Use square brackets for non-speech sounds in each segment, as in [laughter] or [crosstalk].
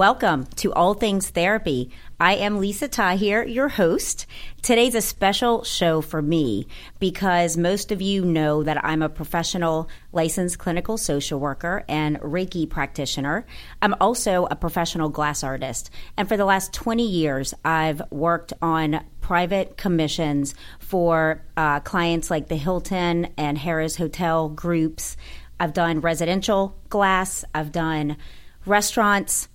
Welcome to All Things Therapy. I am Lisa Tahir, your host. Today's a special show for me because most of you know that I'm a professional licensed clinical social worker and Reiki practitioner. I'm also a professional glass artist. And for the last 20 years, I've worked on private commissions for uh, clients like the Hilton and Harris Hotel groups. I've done residential glass, I've done restaurants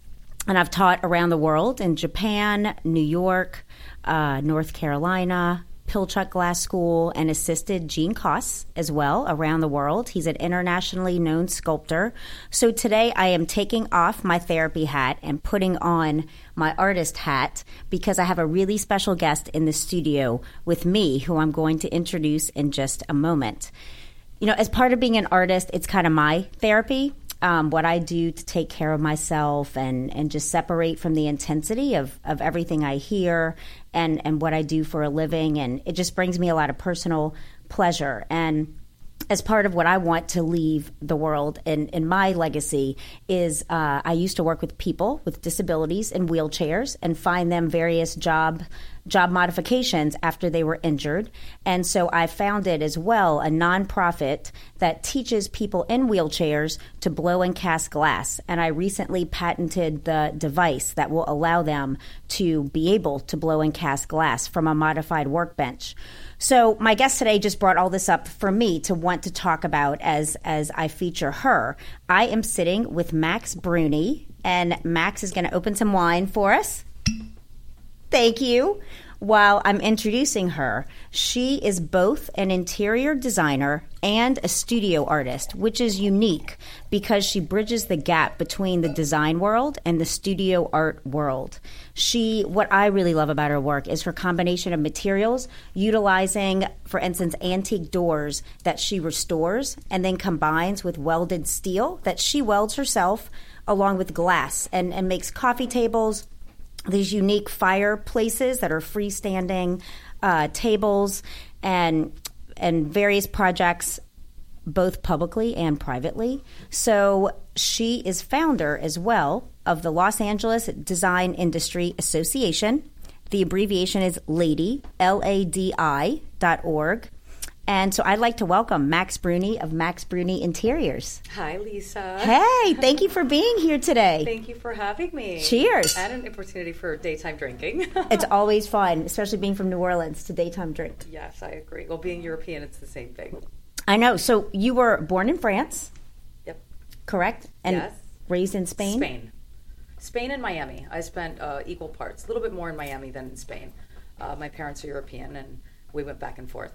and I've taught around the world in Japan, New York, uh, North Carolina, Pilchuck Glass School, and assisted Gene Koss as well around the world. He's an internationally known sculptor. So today I am taking off my therapy hat and putting on my artist hat because I have a really special guest in the studio with me who I'm going to introduce in just a moment. You know, as part of being an artist, it's kind of my therapy um, what I do to take care of myself and, and just separate from the intensity of, of everything I hear and, and what I do for a living. And it just brings me a lot of personal pleasure. And as part of what I want to leave the world in, in my legacy is uh, I used to work with people with disabilities in wheelchairs and find them various job job modifications after they were injured. And so I founded as well a nonprofit that teaches people in wheelchairs to blow and cast glass. And I recently patented the device that will allow them to be able to blow and cast glass from a modified workbench. So my guest today just brought all this up for me to want to talk about as as I feature her. I am sitting with Max Bruni, and Max is going to open some wine for us. Thank you. While I'm introducing her, she is both an interior designer and a studio artist, which is unique because she bridges the gap between the design world and the studio art world. She, what I really love about her work is her combination of materials, utilizing, for instance, antique doors that she restores and then combines with welded steel that she welds herself along with glass and, and makes coffee tables these unique fireplaces that are freestanding uh, tables and and various projects both publicly and privately. So she is founder as well of the Los Angeles Design Industry Association. The abbreviation is LADI, L A D I dot org. And so I'd like to welcome Max Bruni of Max Bruni Interiors. Hi, Lisa. Hey, thank you for being here today. [laughs] Thank you for having me. Cheers. And an opportunity for daytime drinking. [laughs] it's always fun, especially being from New Orleans to daytime drink. Yes, I agree. Well, being European, it's the same thing. I know. So you were born in France? Yep. Correct? And yes. raised in Spain? Spain. Spain and Miami. I spent uh, equal parts, a little bit more in Miami than in Spain. Uh, my parents are European, and we went back and forth.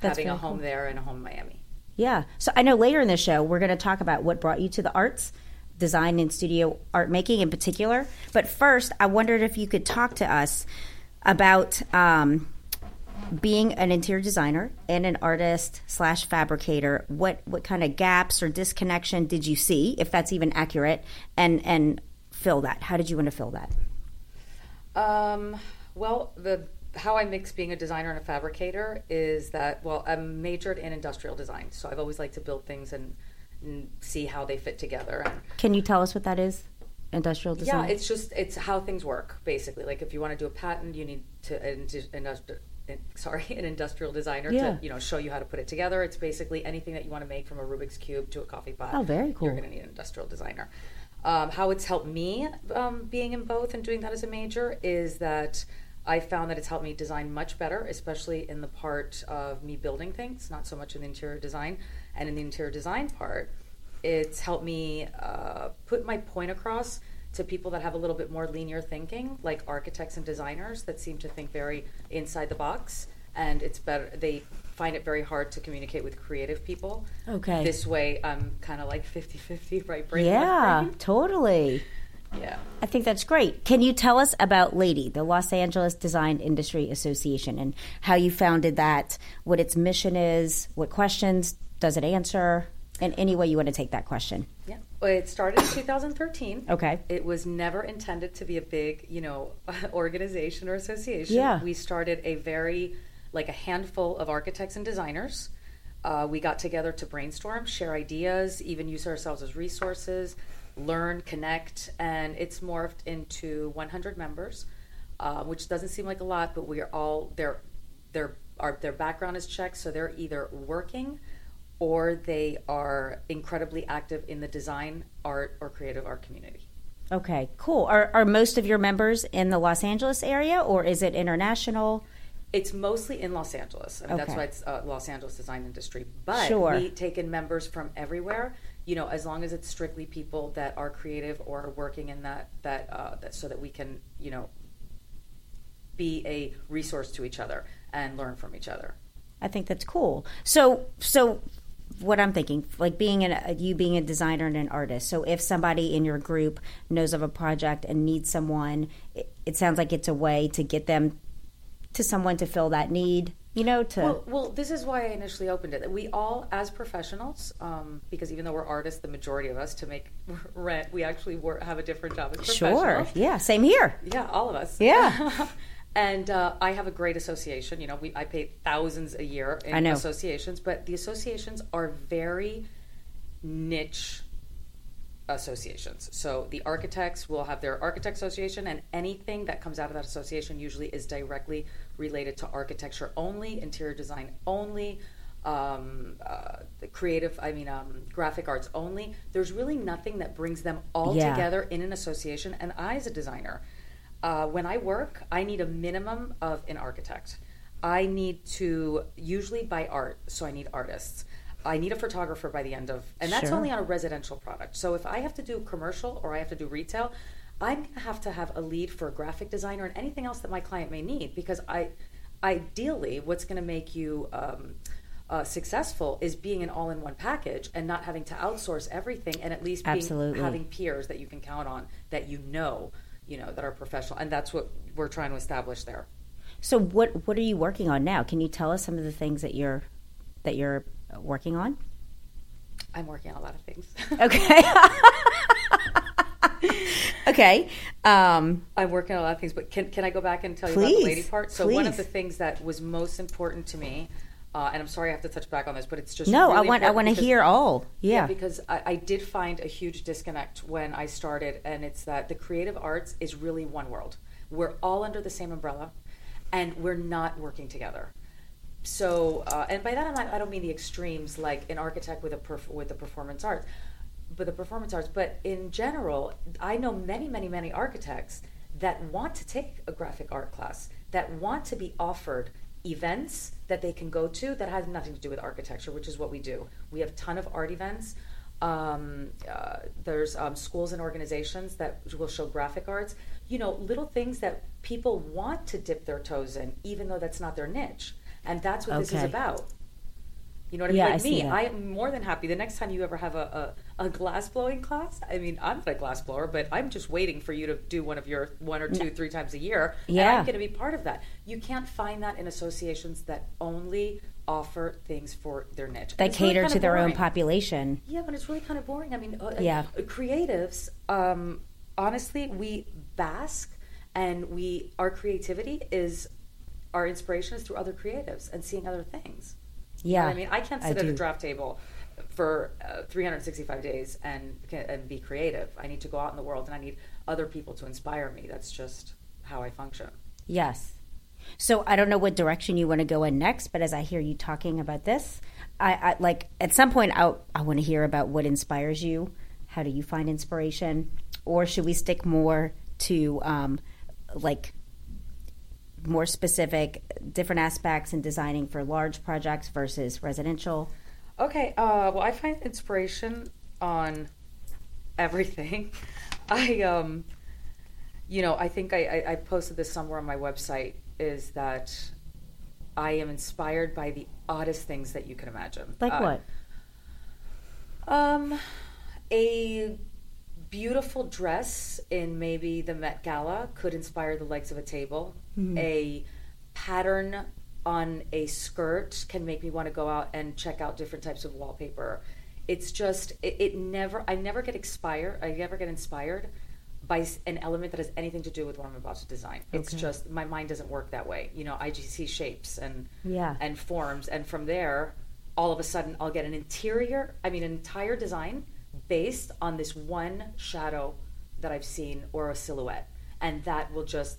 That's having a home cool. there and a home in Miami. Yeah. So I know later in the show we're going to talk about what brought you to the arts, design and studio art making in particular. But first, I wondered if you could talk to us about um, being an interior designer and an artist slash fabricator. What what kind of gaps or disconnection did you see, if that's even accurate, and and fill that? How did you want to fill that? Um, well, the how I mix being a designer and a fabricator is that well, I'm majored in industrial design, so I've always liked to build things and, and see how they fit together. And Can you tell us what that is? Industrial design. yeah, it's just it's how things work basically. Like if you want to do a patent, you need to an indus- sorry, [laughs] an industrial designer Yeah. to you know show you how to put it together. It's basically anything that you want to make from a Rubik's cube to a coffee pot. Oh, very cool. You're going to need an industrial designer. Um, how it's helped me um, being in both and doing that as a major is that I found that it's helped me design much better, especially in the part of me building things, not so much in the interior design. And in the interior design part, it's helped me uh, put my point across to people that have a little bit more linear thinking, like architects and designers that seem to think very inside the box. And it's better, they find it very hard to communicate with creative people. Okay. This way, I'm kind of like 50 50 right brain. Yeah, brain. totally. Yeah. I think that's great. Can you tell us about Lady, the Los Angeles Design Industry Association, and how you founded that, what its mission is, what questions does it answer, and any way you want to take that question? Yeah. Well, it started in 2013. [coughs] Okay. It was never intended to be a big, you know, [laughs] organization or association. Yeah. We started a very, like a handful of architects and designers. Uh, we got together to brainstorm, share ideas, even use ourselves as resources, learn, connect, and it's morphed into 100 members, uh, which doesn't seem like a lot, but we are all their their our, their background is checked, so they're either working or they are incredibly active in the design, art, or creative art community. Okay, cool. Are, are most of your members in the Los Angeles area, or is it international? It's mostly in Los Angeles. I mean, That's why it's uh, Los Angeles design industry. But Sure. we take in members from everywhere. You know, as long as it's strictly people that are creative or are working in that that uh, that so that we can you know be a resource to each other and learn from each other. I think that's cool. So, so what I'm thinking, like being an, you being a designer and an artist. So, if somebody in your group knows of a project and needs someone, it, it sounds like it's a way to get them to someone to fill that need. You know, to Well, well, this is why I initially opened it. We all, as professionals, um, because even though we're artists, the majority of us to make [laughs] rent, we actually work, have a different job as professionals. sure, yeah, same here. Yeah, all of us. Yeah. [laughs] and uh, I have a great association. You know, we I pay thousands a year in I know. associations, but the associations are very niche associations. So the architects will have their architect association, and anything that comes out of that association usually is directly related to architecture only, interior design only. Um, uh, the creative, I mean, um, graphic arts only. There's really nothing that brings them all Yeah. together in an association. And I, as a designer, uh, when I work, I need a minimum of an architect. I need to usually buy art, so I need artists. I need a photographer by the end of, and that's Sure. only on a residential product. So if I have to do commercial or I have to do retail, I'm gonna have to have a lead for a graphic designer and anything else that my client may need because I, ideally, what's going to make you um, uh, successful is being an all-in-one package and not having to outsource everything and at least being, Absolutely. having peers that you can count on that you know, you know, that are professional, and that's what we're trying to establish there. So, what what are you working on now? Can you tell us some of the things that you're that you're working on? I'm working on a lot of things. Okay. [laughs] [laughs] okay. Um, I'm working on a lot of things, but can, can I go back and tell you about the lady part? So one of the things that was most important to me, uh, and I'm sorry I have to touch back on this, but it's just no, I want I want to hear all. Yeah. because I, I did find a huge disconnect when I started, and it's that the creative arts is really one world. We're all under the same umbrella, and we're not working together. So, uh, and by that I'm not, I don't mean the extremes like an architect with a perf- with the performance arts, but the performance arts. But in general, I know many, many, many architects that want to take a graphic art class, that want to be offered events that they can go to that has nothing to do with architecture, which is what we do. We have a ton of art events. Um, uh, there's um, schools and organizations that will show graphic arts. You know, little things that people want to dip their toes in, even though that's not their niche. And that's what this is about. You know what I mean? Yeah, I Like see me. I am more than happy. The next time you ever have a, a, a glass blowing class, I mean, I'm not a glass blower, but I'm just waiting for you to do one of your one or two, three times a year. And Yeah. I'm going to be part of that. You can't find that in associations that only offer things for their niche. that It's really cater to their own population. Yeah, but it's really kind of boring. I mean, uh, Yeah. uh, creatives. Um, honestly, we bask, and we our creativity is our inspiration is through other creatives and seeing other things. You know Yeah. I mean, I can't I sit at a draft table for uh, 365 days and and be creative. I need to go out in the world, and I need other people to inspire me. That's just how I function. Yes. So I don't know what direction you want to go in next, but as I hear you talking about this, I, I like at some point I I want to hear about what inspires you. How do you find inspiration, or should we stick more to um, like more specific, different aspects in designing for large projects versus residential? Okay. Uh, well, I find inspiration on everything. [laughs] I um, you know, I think I, I, I posted this somewhere on my website. Is that I am inspired by the oddest things that you can imagine. Like Uh, what? Um, a beautiful dress in maybe the Met Gala could inspire the legs of a table. Mm-hmm. A pattern on a skirt can make me want to go out and check out different types of wallpaper. It's just it, it never I never get expired. I never get inspired by an element that has anything to do with what I'm about to design. It's just my mind doesn't work that way. You know, I just see shapes and Yeah. and forms and from there all of a sudden I'll get an interior, I mean an entire design based on this one shadow that I've seen or a silhouette and that will just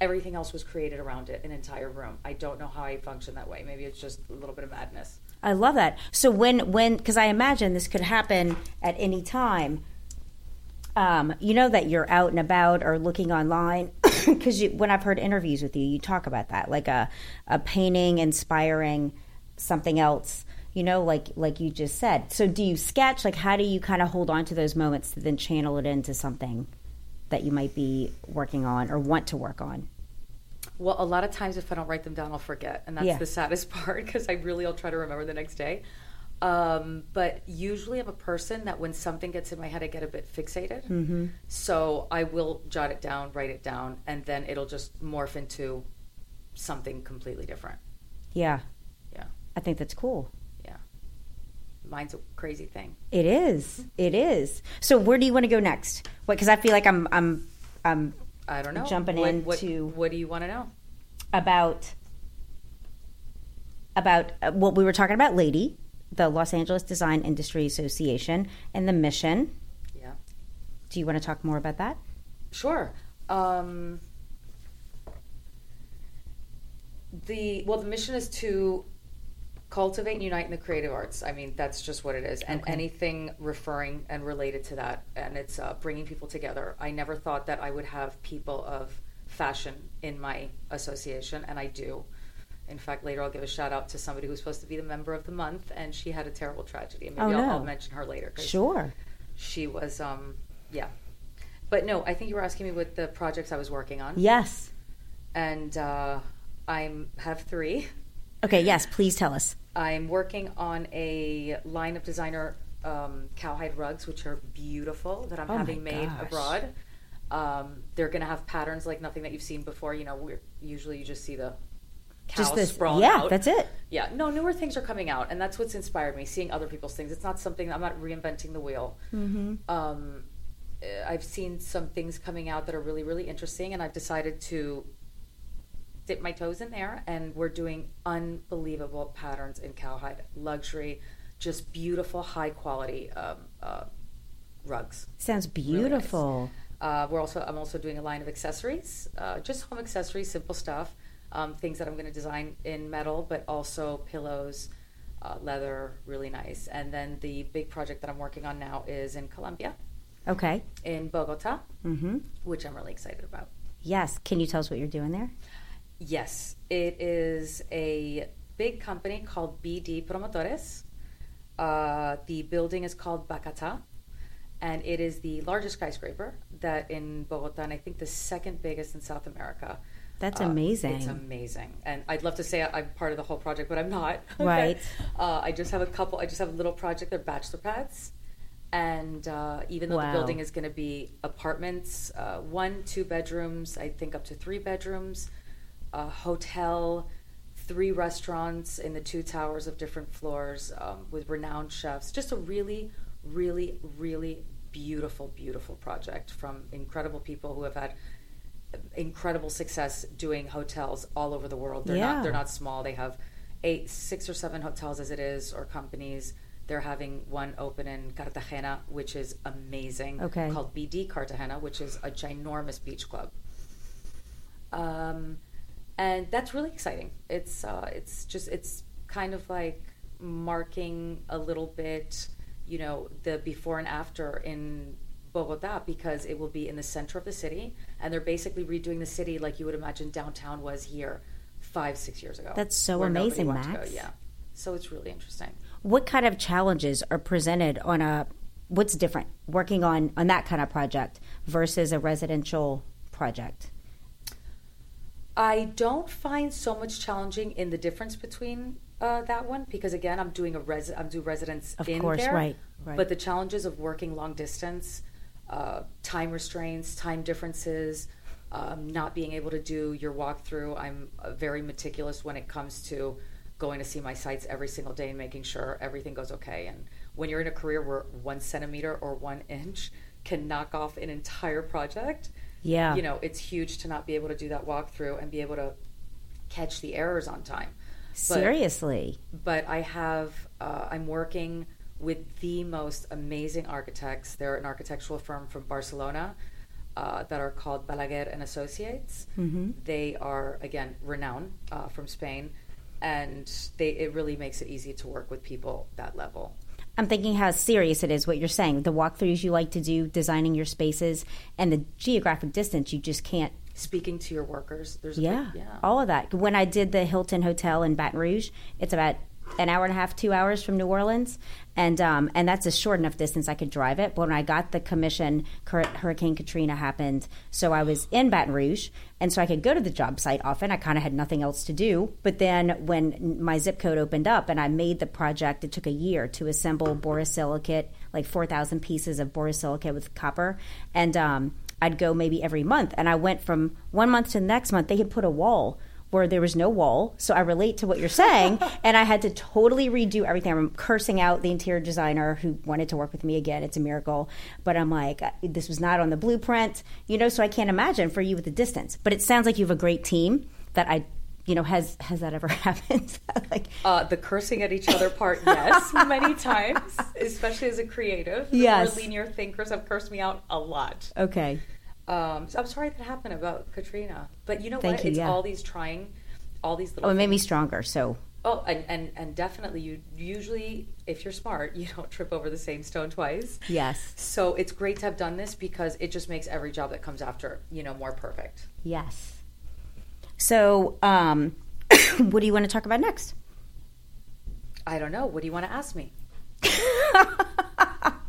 everything else was created around it an entire room. I don't know how I function that way. Maybe it's just a little bit of madness. I love that. So when when because I imagine this could happen at any time. Um, you know that you're out and about or looking online [coughs] because you, when I've heard interviews with you, you talk about that like a a painting inspiring something else. You know, like like you just said. So do you sketch? Like how do you kind of hold on to those moments to then channel it into something that you might be working on or want to work on? Well, a lot of times if I don't write them down, I'll forget, and that's Yeah. the saddest [laughs] part because I really I'll try to remember the next day. Um, but usually, I'm a person that when something gets in my head, I get a bit fixated. Mm-hmm. So I will jot it down, write it down, and then it'll just morph into something completely different. Yeah, Yeah, I think that's cool. Mine's a crazy thing. It is. It is. So where do you want to go next? What? Because I feel like I'm I'm I'm I don't know. Jumping what, what, into- what do you want to know? about about uh, what we were talking about, Lady, the Los Angeles Design Industry Association, and the mission. Yeah. Do you want to talk more about that? Sure. Um, the well, the mission is to cultivate and unite in the creative arts. I mean, that's just what it is, and Okay. anything referring and related to that, and it's uh, bringing people together. I never thought that I would have people of fashion in my association, and I do. In fact, later I'll give a shout out to somebody who's supposed to be the member of the month, and she had a terrible tragedy. And maybe Oh, I'll, no. I'll mention her later. Sure. She was, um, yeah. But no, I think you were asking me what the projects I was working on Yes. and uh, I'm have three. Okay. Yes. Please tell us. I'm working on a line of designer um, cowhide rugs, which are beautiful that I'm Oh having made gosh. abroad. Um, they're going to have patterns like nothing that you've seen before. You know, we're, usually you just see the cow Just this. sprawled Yeah. out. That's it. Yeah, no, newer things are coming out, and that's what's inspired me. Seeing other people's things. It's not something I'm not reinventing the wheel. Mm-hmm. Um, I've seen some things coming out that are really, really interesting, and I've decided to dip my toes in there. And we're doing unbelievable patterns in cowhide, luxury, just beautiful, high quality um, uh, rugs. Sounds nice. beautiful. Uh, we're also I'm also doing a line of accessories, uh, just home accessories, simple stuff, um, things that I'm going to design in metal, but also pillows, uh, leather, really nice. And then the big project that I'm working on now is in Colombia, Okay. in Bogota, Mm-hmm. which I'm really excited about. Yes. Can you tell us what you're doing there? Yes, it is a big company called BD Promotores. Uh, the building is called Bacata, and it is the largest skyscraper that in Bogota, and I think the second biggest in South America. That's Uh, amazing. It's amazing, and I'd love to say I'm part of the whole project, but I'm not. [laughs] Right. uh, I just have a couple. I just have a little project. They're bachelor pads, and uh, even though Wow. the building is going to be apartments, uh, one, two bedrooms, I think up to three bedrooms, a hotel, three restaurants in the two towers of different floors um, with renowned chefs. Just a really, really, really beautiful, beautiful project from incredible people who have had incredible success doing hotels all over the world. They're Yeah. not they're not small. They have eight, six or seven hotels as it is, or companies. They're having one open in Cartagena, which is amazing. Okay. Called BD Cartagena, which is a ginormous beach club. Um, and that's really exciting. It's uh, it's just it's kind of like marking a little bit, you know, the before and after in Bogota because it will be in the center of the city, and they're basically redoing the city like you would imagine downtown was here five six years ago. That's so amazing, wanted to go. Max. Yeah, so it's really interesting. What kind of challenges are presented on a what's different working on on that kind of project versus a residential project? I don't find so much challenging in the difference between uh, that one because again, I'm doing a res I'm doing residence Of in course, there, right, right. But the challenges of working long distance, uh, time restraints, time differences, um, not being able to do your walkthrough. I'm uh, very meticulous when it comes to going to see my sites every single day and making sure everything goes okay. And when you're in a career where one centimeter or one inch can knock off an entire project, Yeah. you know, it's huge to not be able to do that walkthrough and be able to catch the errors on time. But, Seriously. but I have, uh, I'm working with the most amazing architects. They're an architectural firm from Barcelona uh, that are called Balaguer and Associates. Mm-hmm. They are again renowned uh, from Spain, and they it really makes it easy to work with people that level. I'm thinking how serious it is what you're saying. The walkthroughs you like to do, designing your spaces, and the geographic distance you just can't. Speaking to your workers, there's a Yeah, big, yeah. all of that. When I did the Hilton Hotel in Baton Rouge, it's about an hour and a half, two hours from New Orleans, and um, and that's a short enough distance I could drive it. But when I got the commission, Hurricane Katrina happened, so I was in Baton Rouge, and so I could go to the job site often. I kind of had nothing else to do. But then when my zip code opened up and I made the project, it took a year to assemble borosilicate, like four thousand pieces of borosilicate with copper, and um, I'd go maybe every month. And I went from one month to the next month. They had put a wall where there was no wall. So I relate to what you're saying. [laughs] and I had to totally redo everything. I'm cursing out the interior designer who wanted to work with me again. It's a miracle. But I'm like, this was not on the blueprint, you know, so I can't imagine for you with the distance. But it sounds like you have a great team that I. You know, has has that ever [laughs] happened? like, Uh, the cursing at each other part, yes, [laughs] many times, especially as a creative. The Yes. linear thinkers have cursed me out a lot. okay, Um, so I'm sorry that happened about Katrina, but you know Thank what? you, it's yeah. all these trying, all these little. oh, it made me stronger. So Oh, and, and and definitely, you usually, if you're smart, [laughs] you don't trip over the same stone twice. yes, So it's great to have done this because it just makes every job that comes after, you know, more perfect. yes. So, um, [coughs] what do you want to talk about next? I don't know. What do you want to ask me? [laughs]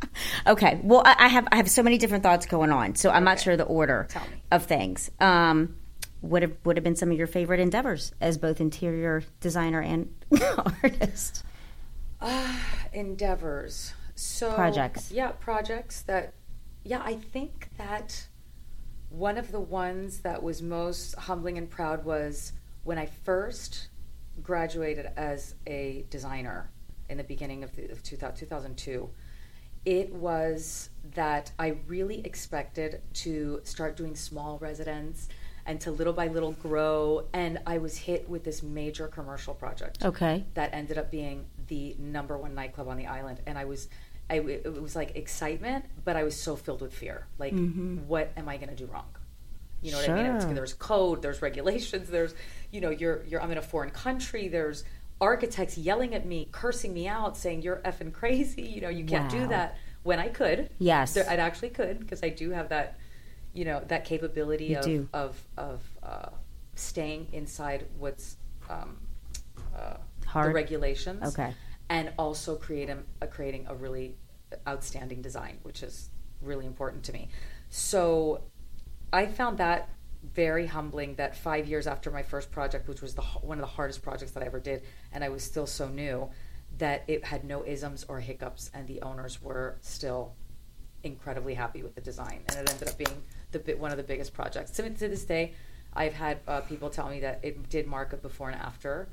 Okay. Well, I, I have I have so many different thoughts going on, so I'm not sure the order of things. Um, what have would have been some of your favorite endeavors as both interior designer and [laughs] artist? endeavors. So Projects. Yeah, projects that. Yeah, I think that one of the ones that was most humbling and proud was when I first graduated as a designer in the beginning of, the, of 2000, 2002. It was that I really expected to start doing small residents and to little by little grow. And I was hit with this major commercial project Okay. that ended up being the number one nightclub on the island and i was I, it was like excitement but i was so filled with fear like mm-hmm. what am i going to do wrong you know what i mean it's, there's code there's regulations there's you know you're you're i'm in a foreign country there's architects yelling at me cursing me out saying you're effing crazy you know you can't do that when i could Yes. i actually could because i do have that you know that capability You of, do. of of uh, staying inside what's um, uh, the regulations Okay. and also create a, a creating a really outstanding design which is really important to me so i found that very humbling that five years after my first project which was the, one of the hardest projects that i ever did and i was still so new that it had no isms or hiccups and the owners were still incredibly happy with the design, and it ended up being the one of the biggest projects. To, to this day, I've had uh, people tell me that it did mark a before and after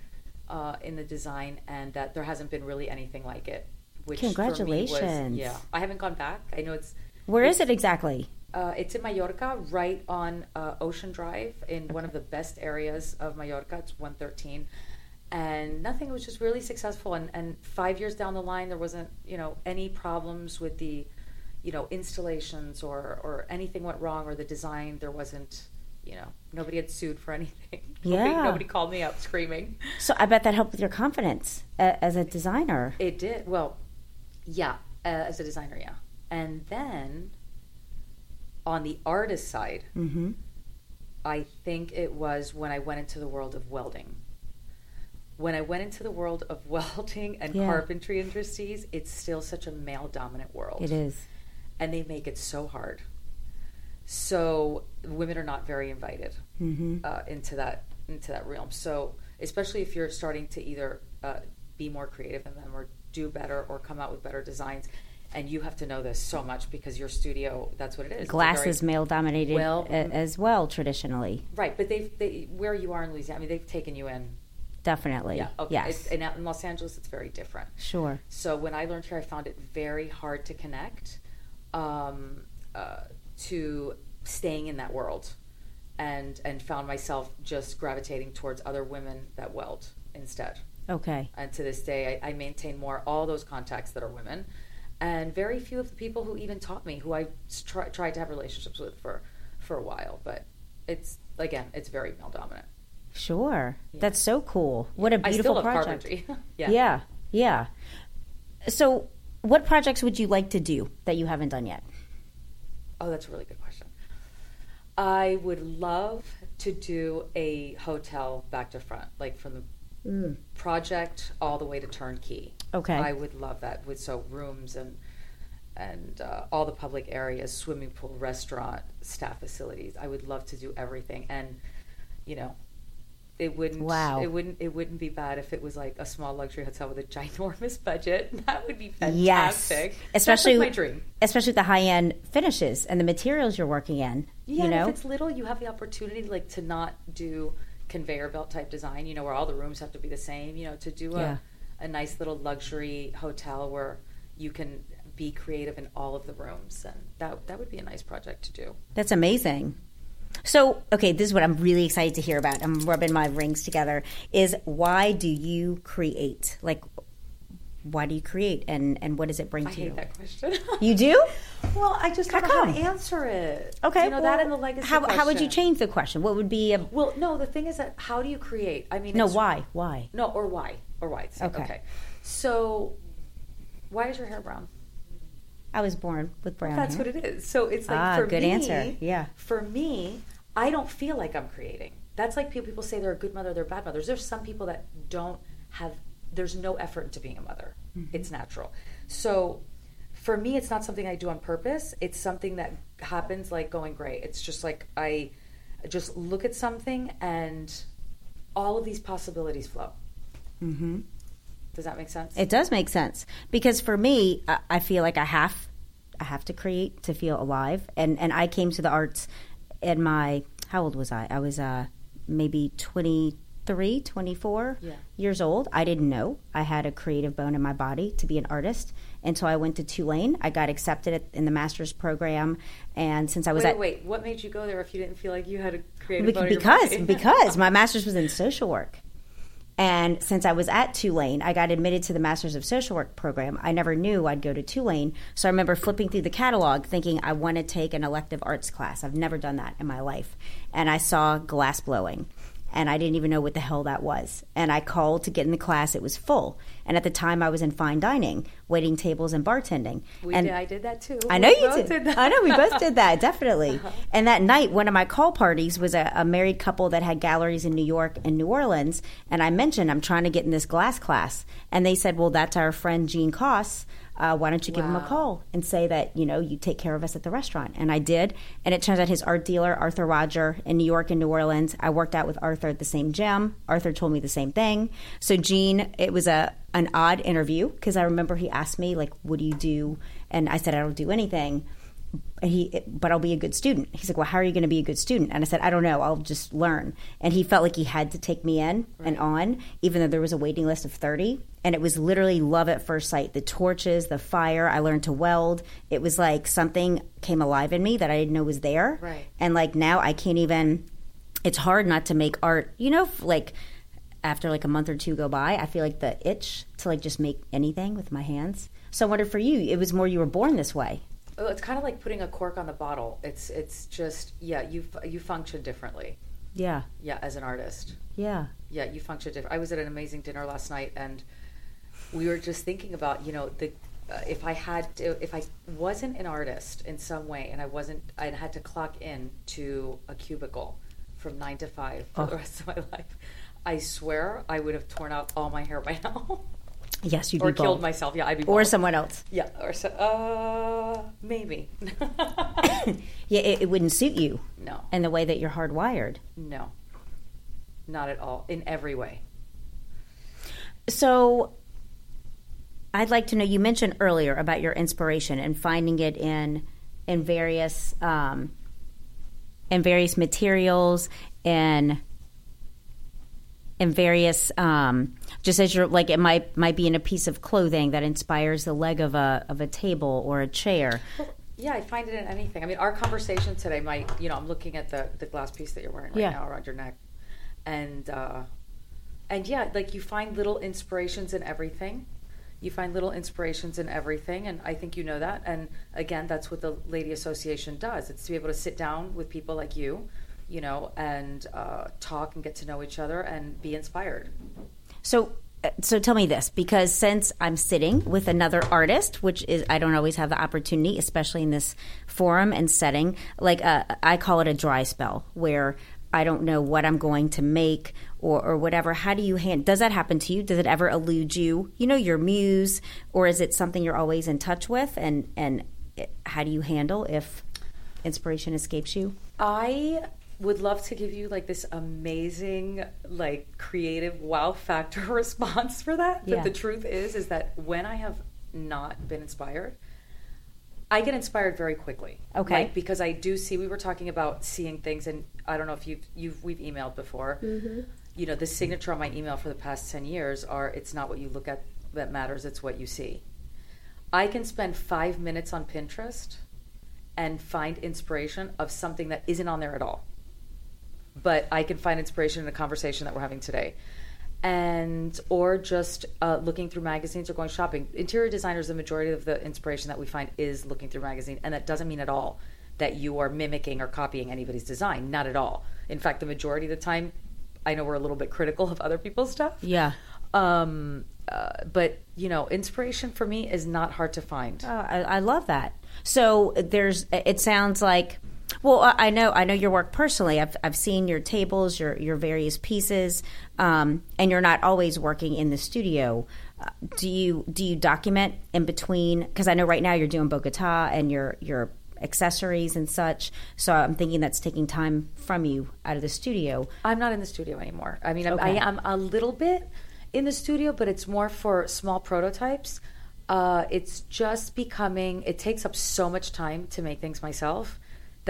uh, in the design, and that there hasn't been really anything like it. Which for me was- Congratulations. yeah, I haven't gone back. I know it's Where is it exactly? Uh, it's in Mallorca, right on uh, Ocean Drive, in one of the best areas of Mallorca. It's 113. And nothing was just really successful. And, and five years down the line, there wasn't, you know, any problems with the, you know, installations or, or anything went wrong or the design. There wasn't you know, nobody had sued for anything. [laughs] Yeah. Nobody, nobody called me up screaming. So I bet that helped with your confidence as a designer. It did. Well, yeah, uh, as a designer, yeah. And then on the artist side, Mm-hmm. I think it was when I went into the world of welding. When I went into the world of [laughs] welding and Yeah. carpentry industries, it's still such a male dominant world. It is. And they make it so hard. So women are not very invited Mm-hmm. uh, into that into that realm. So especially if you're starting to either uh, be more creative than them or do better or come out with better designs, and you have to know this so much because your studio that's what it is. Glass is male dominated well- as well traditionally. right, but they've they, where you are in Louisiana. I mean, they've taken you in. Definitely. Yeah, okay. Yes. In, in Los Angeles, it's very different. sure. So when I learned here, I found it very hard to connect um, uh, to staying in that world, and and found myself just gravitating towards other women that weld instead. Okay. And to this day, I, I maintain more all those contacts that are women, and very few of the people who even taught me, who I try, tried to have relationships with for for a while. But it's again, it's very male dominant. Sure. That's so cool. What a beautiful project. [laughs] yeah. yeah. Yeah. So, what projects would you like to do that you haven't done yet? Oh, that's a really good question. I would love to do a hotel back to front, like from the mm. project all the way to turnkey. Okay. I would love that with so rooms and and uh, all the public areas, swimming pool, restaurant, staff facilities. I would love to do everything, and you know, it wouldn't. Wow. It wouldn't. It wouldn't be bad if it was like a small luxury hotel with a ginormous [laughs] budget. That would be fantastic. Yes. Especially like my dream. Especially the high end finishes and the materials you're working in. Yeah, you know? if it's little, you have the opportunity like to not do conveyor belt type design. You know, where all the rooms have to be the same. You know, to do Yeah. A nice little luxury hotel where you can be creative in all of the rooms, and that that would be a nice project to do. That's amazing. So, okay, this is what I'm really excited to hear about. I'm rubbing my rings together. Is why do you create? Like, why do you create, and and what does it bring I to hate you? that question. [laughs] You do? well, I just don't how to answer it. Okay. you know well, that and the legacy. How, how would you change the question? What would be a Well, no. The thing is that how do you create? I mean, no? Why? Why? No, or why? Or why? Okay. okay. So, why is your hair brown? I was born with brown That's hair. what it is. So it's like Ah, for good me, answer. Yeah. For me, I don't feel like I'm creating. That's like people, people say they're a good mother, they're bad mothers. There's some people that don't have. There's no effort into being a mother. Mm-hmm. It's natural. So for me, it's not something I do on purpose. It's something that happens like going gray. It's just like I just look at something and all of these possibilities flow. Mm-hmm. Does that make sense? It does make sense because for me, I, I feel like I have, I have to create to feel alive, and and I came to the arts in my how old was I? I was uh maybe 23, 24 Yeah. years old. I didn't know I had a creative bone in my body to be an artist until I went to Tulane. I got accepted in the master's program, and since I was wait, at wait. What made you go there if you didn't feel like you had a creative Bec- bone in your because [laughs] because my master's was in social work and since i was at tulane i got admitted to the master's of social work program. I never knew i'd go to tulane. So i remember flipping through the catalog thinking i want to take an elective arts class. I've never done that in my life. And i saw glass blowing and I didn't even know what the hell that was. And I called to get in the class; it was full. And at the time, I was in fine dining, waiting tables and bartending. We and did, I did that too. I know We you did. that. I know we both did that [laughs] definitely. Uh-huh. And that night, one of my call parties was a, a married couple that had galleries in New York and New Orleans. And I mentioned I'm trying to get in this glass class, and they said, "Well, that's our friend Gene Koss. Uh, why don't you give him a call and say that you know you take care of us at the restaurant?" And I did. And it turns out his art dealer Arthur Roger in New York and New Orleans. I worked out with Arthur at the same gym. Arthur told me the same thing. So Gene, it was a an odd interview because I remember he asked me like, "What do you do?" And I said, "I don't do anything." He, but I'll be a good student. He's like, well, how are you going to be a good student? And I said, I don't know. I'll just learn. And he felt like he had to take me in and on, even though there was a waiting list of 30. And it was literally love at first sight. The torches, the fire. I learned to weld. It was like something came alive in me that I didn't know was there. Right. And like now I can't even, it's hard not to make art, you know, like after like a month or two go by, I feel like the itch to like just make anything with my hands. So I wonder for you, it was more you were born this way. Oh, It's kind of like putting a cork on the bottle. It's it's just yeah, you you function differently. Yeah. Yeah, as an artist. Yeah. Yeah, you function different. I was at an amazing dinner last night, and we were just thinking about you know the uh, if I had to, if I wasn't an artist in some way, and I wasn't, I had to clock in to a cubicle from nine to five for the rest of my [laughs] life. I swear I would have torn out all my hair by now, [laughs] Yes, you'd or be killed myself. Yeah, I'd be Or someone else. Yeah, or so. Uh, maybe. [laughs] Yeah, it, it wouldn't suit you no, and the way that you're hardwired. no, not at all. In every way. So I'd like to know you mentioned earlier about your inspiration and finding it in in various um, in various materials and in various um, just as you're like it might might be in a piece of clothing that inspires the leg of a of a table or a chair. Yeah, I find it in anything. I mean, our conversation today might, you know, I'm looking at the the glass piece that you're wearing right Yeah. now around your neck, and uh, and yeah, like you find little inspirations in everything. You find little inspirations in everything, and I think you know that. And again, that's what the Lady Association does. It's to be able to sit down with people like you, you know, and uh, talk and get to know each other and be inspired. So, uh, so tell me this because since I'm sitting with another artist, which is I don't always have the opportunity, especially in this forum and setting. Like uh, I call it a dry spell, where I don't know what I'm going to make or, or whatever. How do you hand? Does that happen to you? Does it ever elude you? You know, your muse, or is it something you're always in touch with? And and it, how do you handle if inspiration escapes you? I would love to give you like this amazing, like creative wow factor [laughs] response for that. But the truth is, is that when I have not been inspired, I get inspired very quickly. Okay. Like, because I do see. We were talking about seeing things, and I don't know if you've you've we've emailed before. Mm-hmm. You know, the signature on my email for the past ten years are: "It's not what you look at that matters; it's what you see." I can spend five minutes on Pinterest and find inspiration of something that isn't on there at all. But I can find inspiration in a conversation that we're having today. And, or just uh, looking through magazines or going shopping. Interior designers, the majority of the inspiration that we find is looking through magazine. And that doesn't mean at all that you are mimicking or copying anybody's design. Not at all. In fact, the majority of the time, I know we're a little bit critical of other people's stuff. Yeah. Um, uh, but, you know, inspiration for me is not hard to find. Oh, I, I love that. So there's. It sounds like. Well, I know. I know your work personally. I've I've seen your tables, your your various pieces, um, and you're not always working in the studio. Uh, do you do you document in between? Because I know right now you're doing Bogota and your your accessories and such. So I'm thinking that's taking time from you out of the studio. I'm not in the studio anymore. I mean, I'm, Okay. I am a little bit in the studio, but it's more for small prototypes. Uh, it's just becoming, it takes up so much time to make things myself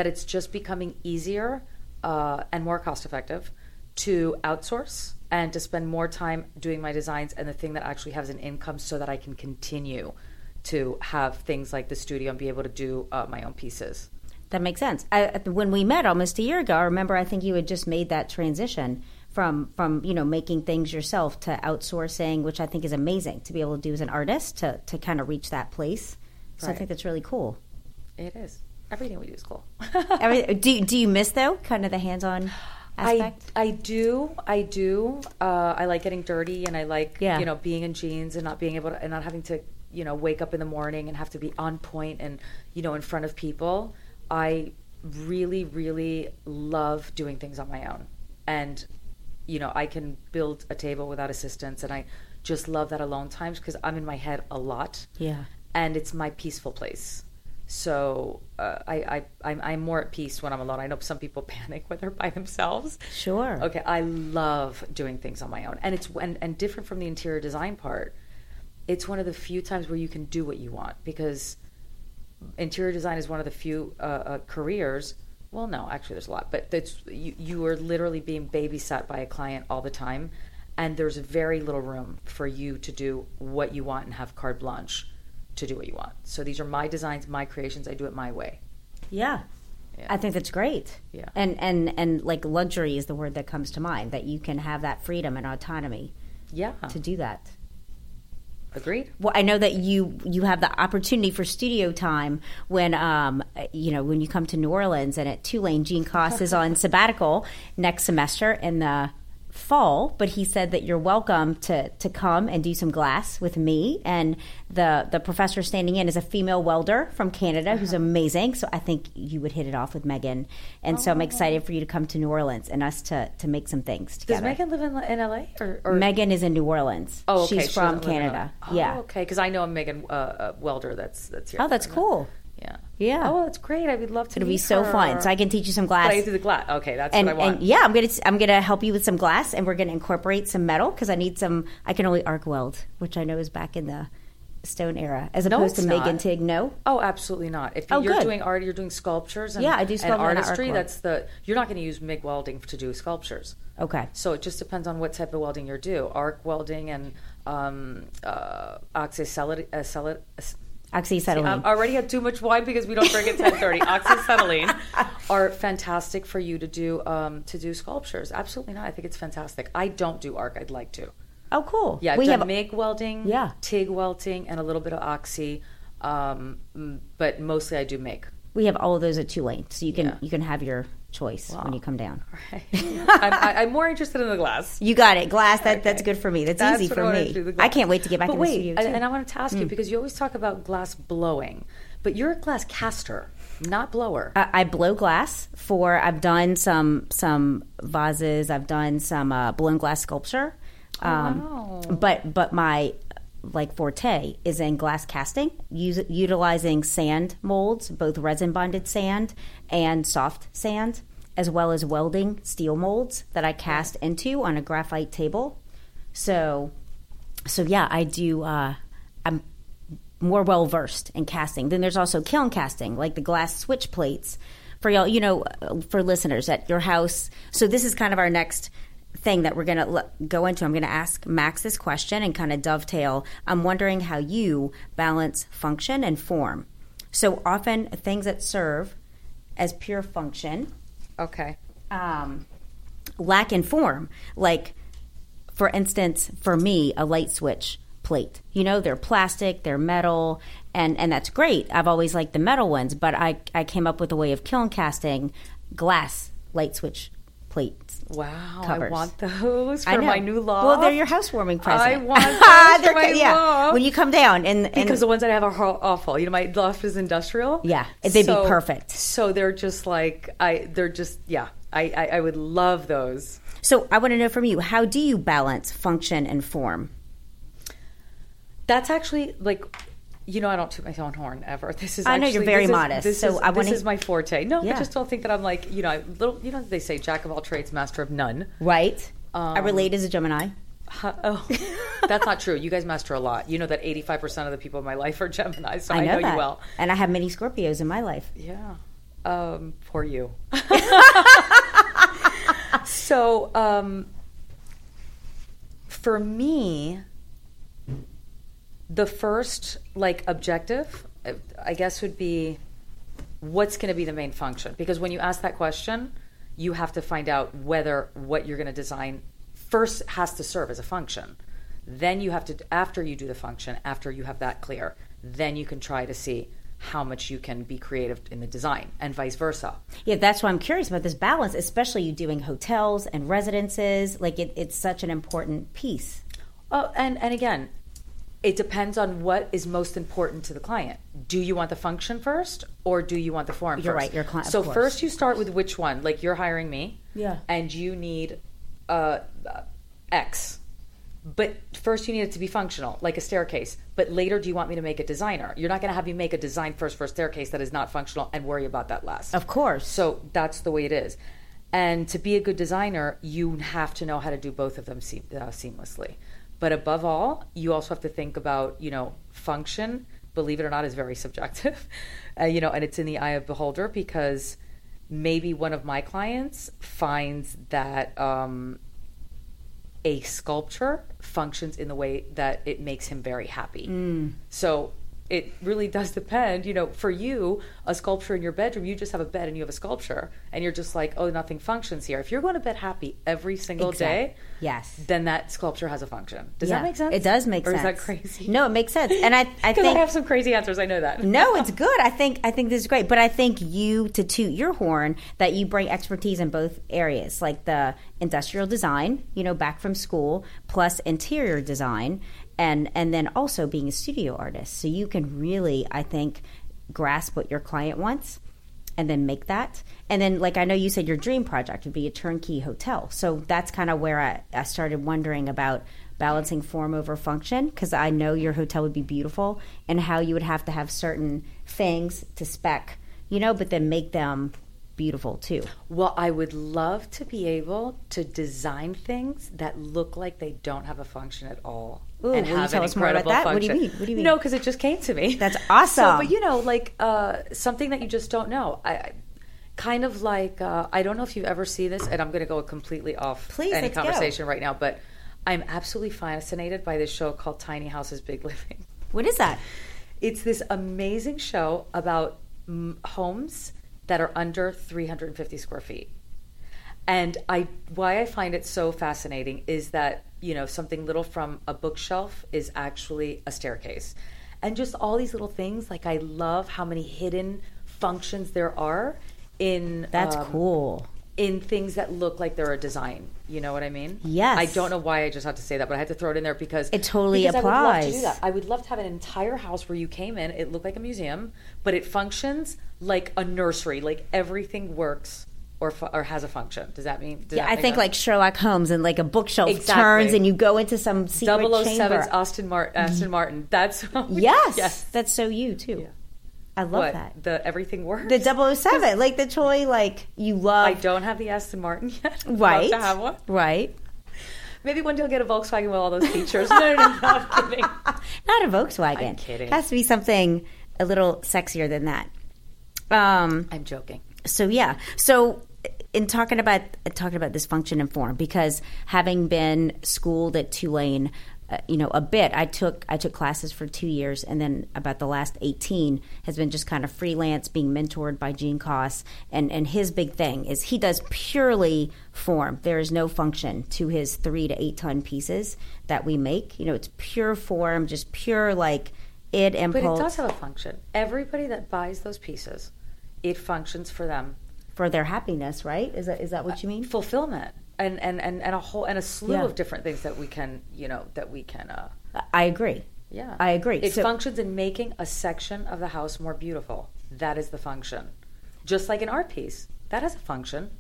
that it's just becoming easier uh, and more cost effective to outsource and to spend more time doing my designs and the thing that actually has an income so that I can continue to have things like the studio and be able to do uh, my own pieces. That makes sense. I, when we met almost a year ago, I remember I think you had just made that transition from from you know making things yourself to outsourcing, which I think is amazing to be able to do as an artist to to kind of reach that place. So I think that's really cool. It is. Everything we do is cool. [laughs] Every, do do you miss though kind of the hands on aspect? I I do I do. Uh, I like getting dirty, and I like Yeah. you know being in jeans and not being able to and not having to you know wake up in the morning and have to be on point and you know in front of people. I really really love doing things on my own, and you know I can build a table without assistance, and I just love that alone times because I'm in my head a lot yeah. and it's my peaceful place. So uh, I, I I'm, I'm more at peace when I'm alone. I know some people [laughs] panic when they're by themselves. Sure. Okay, I love doing things on my own, and it's and, and different from the interior design part. It's one of the few times where you can do what you want because interior design is one of the few uh, uh, careers. Well, no, actually, there's a lot, but it's you, you are literally being babysat by a client all the time, and there's very little room for you to do what you want and have carte blanche to do what you want. So these are my designs, my creations. I do it my way. Yeah. Yeah. I think that's great. Yeah. And and and like luxury is the word that comes to mind that you can have that freedom and autonomy Yeah, to do that. Agreed. Well, I know that you you have the opportunity for studio time when um you know when you come to New Orleans and at Tulane, Gene Koss is on sabbatical next semester in the fall, but he said that you're welcome to to come and do some glass with me. And the the professor standing in is a female welder from Canada who's amazing. So I think you would hit it off with Megan. And so I'm excited for you to come to New Orleans and us to to make some things together. Does. Megan live in, in LA or, or Megan is in New Orleans. Oh, okay. she's she from doesn't live in Canada. Oh, yeah. okay. Because I know a Megan uh, uh, Welder that's that's here. Oh, that's cool. Yeah. Yeah. Oh, that's great. I would love to. It'll be so her. fun. So I can teach you some glass. But I do the glass. Okay, that's and, what I want. and yeah, I'm gonna I'm gonna help you with some glass, and we're gonna incorporate some metal because I need some. I can only arc weld, which I know is back in the stone era, as No, opposed it's to MIG and TIG. No, Oh, absolutely not. If Oh, you're good. doing art, you're doing sculptures. And, Yeah, I do sculpture and artistry. artwork. That's the you're not going to use MIG welding to do sculptures. okay, So it just depends on what type of welding you're do. Arc welding and um, uh, oxyacetylene. Oxyacetylene. I already had too much wine because we don't drink at ten thirty. [laughs] Oxyacetylene are fantastic for you to do um, to do sculptures. Absolutely not. I think it's fantastic. I don't do arc. I'd like to. oh, cool. Yeah, I've we have MIG welding, Yeah. TIG welding, and a little bit of oxy. Um, but mostly I do MIG. we have all of those at Tulane, so you can Yeah. you can have your choice when you come down. I'm, I, I'm more interested in the glass. [laughs] You got it, glass. That that's good for me. That's, That's easy for me. do, I can't wait to get back But in wait, the studio. and, too. and I want to ask you Hmm. because you always talk about glass blowing, but you're a glass caster, not blower. I I blow glass for. I've done some some vases. I've done some uh, blown glass sculpture. Um, wow. But but my like forte is in glass casting, use, utilizing sand molds, both resin bonded sand and soft sand, as well as welding steel molds that I cast into on a graphite table. So so yeah, I do. Uh, I'm more well versed in casting. Then there's also kiln casting, like the glass switch plates for y'all. You know, uh, for listeners at your house. So this is kind of our next thing that we're going to l- go into. I'm going to ask Max this question and kind of dovetail. I'm wondering how you balance function and form. So often things that serve as pure function okay. um, lack in form. Like, for instance, for me, a light switch plate. You know, they're plastic, they're metal, and, and that's great. I've always liked the metal ones, but I, I came up with a way of kiln casting glass light switch plates. Wow, I want those for my new loft. Well, they're your housewarming present. I want [laughs] those for my yeah. loft. When you come down and, and because the ones that I have are awful. You know, my loft is industrial. Yeah, they'd be perfect. So they're just like I. They're just yeah. I, I I would love those. so I want to know from you, how do you balance function and form? That's actually like, you know, I don't toot my own horn ever. [laughs] This is I know you're very this is- modest, This so is, I this wanna- is my forte. No, Yeah. I just don't think that I'm like you know, I- little. You know, they say jack of all trades, master of none. Right? I Um, relate as a Gemini. Huh, oh, that's not true. You guys master a lot. You know that 85 percent of the people in my life are [laughs] Gemini, so I, know, that. you well. And I have many Scorpios in my life. Yeah. Um, poor you. [laughs] so, um, for me, the first like objective, I guess, would be what's going to be the main function. Because when you ask that question, you have to find out whether what you're going to design first has to serve as a function. Then you have to, after you do the function, after you have that clear, then you can try to see how much you can be creative in the design and vice versa. Yeah, that's why I'm curious about this balance, especially you doing hotels and residences. Like it, it's such an important piece. Oh, and and again, it depends on what is most important to the client. Do you want the function first, or do you want the form? You're first? right, your client- So course. first, you start with which one? Like you're hiring me, Yeah. and you need uh, uh, X. But first, you need it to be functional, like a staircase. But later, do you want me to make a designer? You're not going to have me make a design first for a staircase that is not functional and worry about that last. Of course. So that's the way it is. And to be a good designer, you have to know how to do both of them uh, seamlessly. But above all, you also have to think about, you know, function. Believe it or not, is very [laughs] subjective, uh, you know, and it's in the eye of beholder because maybe one of my clients finds that um, a sculpture functions in the way that it makes him very happy. So it really does depend. You know, for you, a sculpture in your bedroom, you just have a bed and you have a sculpture, and you're just like, oh, nothing functions here. If you're going to bed happy every single Exact- day, yes. then that sculpture has a function. Does Yeah, that make sense? It does make or sense. is that crazy? No, it makes sense. And I, [laughs] I think I have some crazy answers. I know that. no, it's good. I think I think this is great. But I think you to toot your horn that you bring expertise in both areas, like the industrial design, you know, back from school, plus interior design, and and then also being a studio artist. So you can really, I think, grasp what your client wants and then make that. And then, like I know you said, your dream project would be a turnkey hotel. So that's kind of where I, I started wondering about balancing form over function because I know your hotel would be beautiful and how you would have to have certain things to spec, you know, but then make them beautiful too. Well, I would love to be able to design things that look like they don't have a function at all. Ooh, and have tell an us more about incredible that? What do you mean? What do you mean? No, because it just came to me. That's awesome. [laughs] So, but you know, like uh, something that you just don't know. I, I kind of like uh, I don't know if you ever see this, and I'm going to go completely off Please, any let's go. conversation right now, but I'm absolutely fascinated by this show called Tiny Houses Big [laughs] Living. What is that? It's this amazing show about homes that are under 350 square feet. And I why I find it so fascinating is that, you know, something little from a bookshelf is actually a staircase. And just all these little things, like I love how many hidden functions there are in That's um, cool. in things that look like they're a design. You know what I mean? Yes. I don't know why I just had to say that, but I had to throw it in there because It totally because I would love to do that. I would love to have an entire house where you came in, it looked like a museum, but it functions like a nursery. Like everything works or fu- or has a function. Does that mean? Does Yeah, that I think sense? like Sherlock Holmes and like a bookshelf Exactly. turns and you go into some secret 007's chamber. Austin Martin. Aston Martin. That's [laughs] Yes, yes. that's so you too. I love What that. the everything works. The 007, like the toy, like you love. I don't have the Aston Martin yet. [laughs] Right, to have one. right. Maybe one day I'll get a Volkswagen with all those features. [laughs] no, no, no, no, I'm kidding. Not a Volkswagen. I'm kidding. It has to be something a little sexier than that. Um. I'm joking. So yeah. So in talking about talking about this function and form, because having been schooled at Tulane, uh, you know, a bit, I took I took classes for two years, and then about the last eighteen has been just kind of freelance, being mentored by Gene Koss, and and his big thing is he does purely form. There is no function to his three to eight ton pieces that we make. You know, it's pure form, just pure like id But it does have a function. Everybody that buys those pieces, it functions for them. For their happiness. Right? Is that is that what you mean? Fulfillment. And, and, and, and a whole and a slew Yeah. of different things that we can you know that we can uh, I agree. yeah I agree. It So- functions in making a section of the house more beautiful. That is the function. Just like an art piece, that has a function.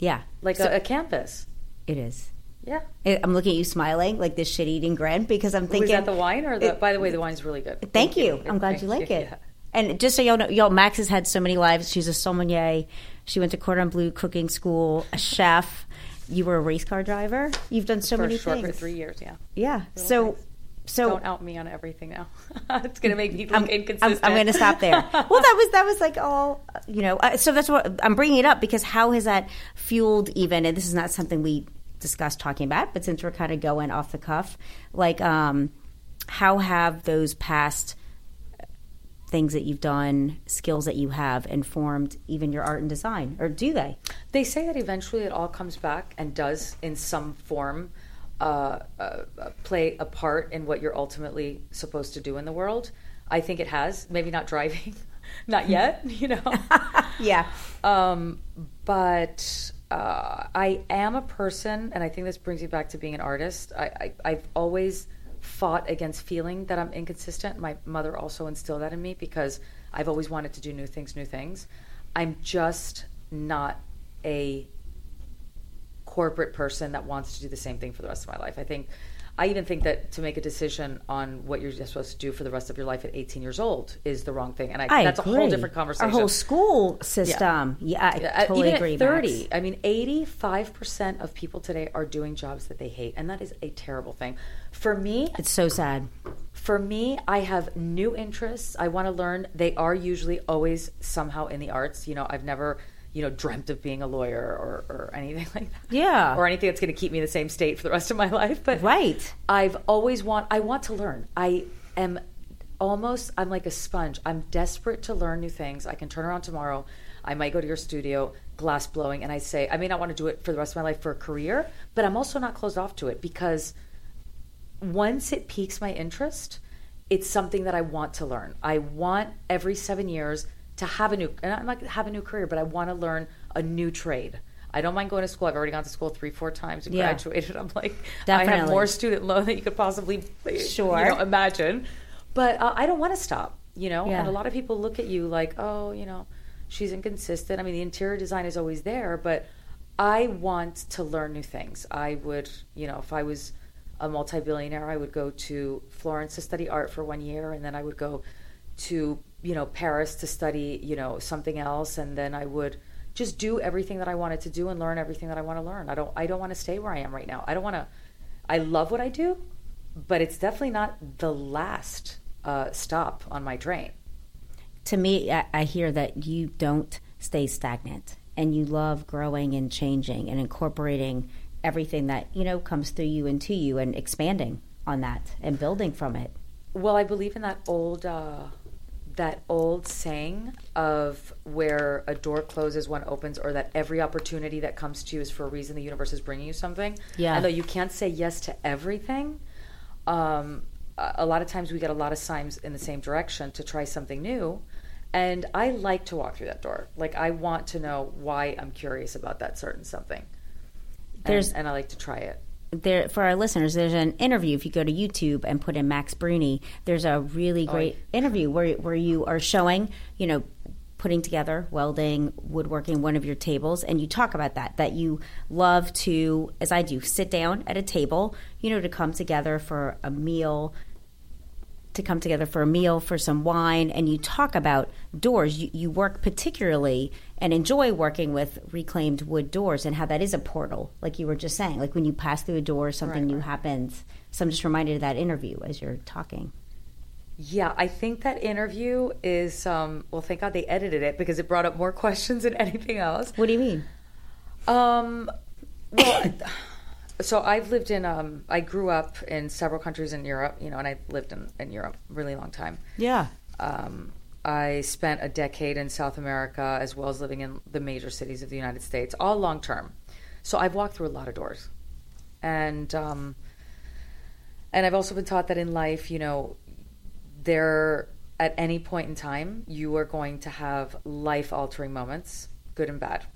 Yeah, Like So- a, a campus. it is. Yeah. I'm looking at you smiling like this shit eating grin because I'm thinking. Was that the wine or the? It- by the way, the wine's really good. Thank you. I'm glad you like it. Yeah. And just so y'all know, y'all, Max has had so many lives. She's a sommelier. She went to Cordon Bleu cooking school, a chef. You were a race car driver. You've done so For many short for three years. Yeah. Yeah. So, things. so Don't out me on everything now. [laughs] it's gonna make me look I'm, I'm, inconsistent. I'm going to stop there. [laughs] well, that was that was like all you know. Uh, so that's what I'm bringing it up because how has that fueled even? And this is not something we discussed talking about, but since we're kind of going off the cuff, like um, how have those past things that you've done, skills that you have, informed even your art and design, or do they? They say that eventually it all comes back and does, in some form, uh, uh, play a part in what you're ultimately supposed to do in the world. I think it has. Maybe not driving, [laughs] not yet. [laughs] You know. [laughs] Yeah. Um, but uh, I am a person, and I think this brings you back to being an artist. I, I, I've always fought against feeling that I'm inconsistent. My mother also instilled that in me because I've always wanted to do new things, new things. I'm just not a corporate person that wants to do the same thing for the rest of my life. I think I even think that to make a decision on what you're supposed to do for the rest of your life at 18 years old is the wrong thing, and I, I that's a whole different conversation. Our whole school system. Yeah, I Uh, totally even agree. at 30 Max. i mean 85% of people today are doing jobs that they hate and that is a terrible thing for me It's so sad. for me i have new interests i want to learn they are usually always somehow in the arts you know i've never you know dreamt of being a lawyer or, or anything [laughs] like that Yeah. or anything that's going to keep me in the same state for the rest of my [laughs] life but Right. I've always want I want to learn. I am almost I'm like a sponge. I'm desperate to learn new things. I can turn around tomorrow. I might go to your studio, glass blowing, and I say, I may not want to do it for the rest of my life for a career, but I'm also not closed off to it because once it piques my interest, it's something that I want to learn. I want every seven years to have a new, and I'm not have a new career, but I want to learn a new trade. I don't mind going to school. I've already gone to school three, four times and Yeah. graduated. [laughs] I'm like, I have more student loan than you could possibly Sure. you know, imagine. But uh, I don't want to stop, you know. Yeah. And a lot of people look at you like, oh, you know, she's inconsistent. I mean, the interior design is always there, but I want to learn new things. I would, you know, if I was a multi-billionaire, I would go to Florence to study art for one year, and then I would go to, you know, Paris to study, you know, something else, and then I would just do everything that I wanted to do and learn everything that I want to learn. I don't, I don't want to stay where I am right now. I don't want to. I love what I do, but it's definitely not the last uh, stop on my train. to me, I, I hear that you don't stay stagnant and you love growing and changing and incorporating everything that, you know, comes through you and to you and expanding on that and building from it. Well, I believe in that old uh, that old saying of where a door closes, one opens, or that every opportunity that comes to you is for a reason. The universe is bringing you something. Yeah. And though you can't say yes to everything, um, a lot of times we get a lot of signs in the same direction to try something new. And I like to walk through that door. Like I want to know why I'm curious about that certain something. And- There's- and I like to try it. There for our listeners there's an interview. If you go to youtube and put in max bruni there's a really oh, great interview where, where you are showing you know putting together welding woodworking one of your tables and you talk about that that you love to as i do sit down at a table you know to come together for a meal to come together for a meal, for some wine, and you talk about doors. You, you work particularly and enjoy working with reclaimed wood doors and how that is a portal, like you were just saying. Like when you pass through a door, something new happens. So I'm just reminded of that interview as you're talking. Yeah, I think that interview is um, well. Thank God they edited it because it brought up more [laughs] questions than anything else. What do you mean? Um, well, [coughs] so I've lived in. Um, I grew up in several countries in Europe, you know, and I lived in, in Europe a really long time. Yeah. Um, I spent a decade in South America as well as living in the major cities of the United States, all long term. So I've walked through a lot of doors, and um, and I've also been taught that in life, you know, there at any point in time you are going to have life altering moments, good and bad,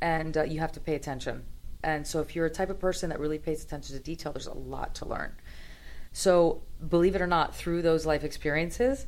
and uh, you have to pay attention. And so, if you're a type of person that really pays attention to detail, there's a lot to learn. So, believe it or not, through those life experiences,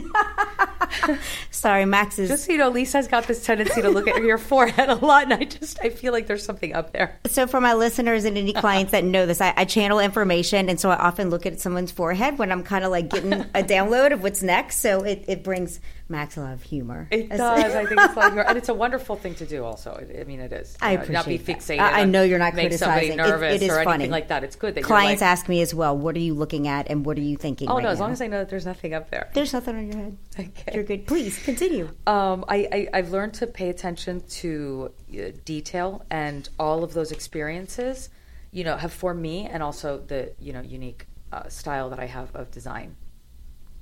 [laughs] Sorry, Max is. just so you know, Lisa's got this tendency to look at your [laughs] forehead a lot, and I just I feel like there's something up there. so, for my listeners and any clients that know this, I, I channel information, and so I often look at someone's forehead when I'm kind of like getting a [laughs] download of what's next. So it, it brings Max a lot of humor. It does. I think it's like, [laughs] and it's a wonderful thing to do. Also, I mean, it is. I know, not be appreciate fixated. that. I, know you're not make somebody criticizing. It- it is or funny anything like that. It's good that clients like, ask me as well. What are you looking at, and what are you thinking? Oh right no! As now? long as I know that there's nothing up there. there's nothing on your head, Okay. you're good. Please continue. Um, I, I, I've learned to pay attention to uh, detail and all of those experiences, you know, have formed me and also the, you know, unique uh, style that I have of design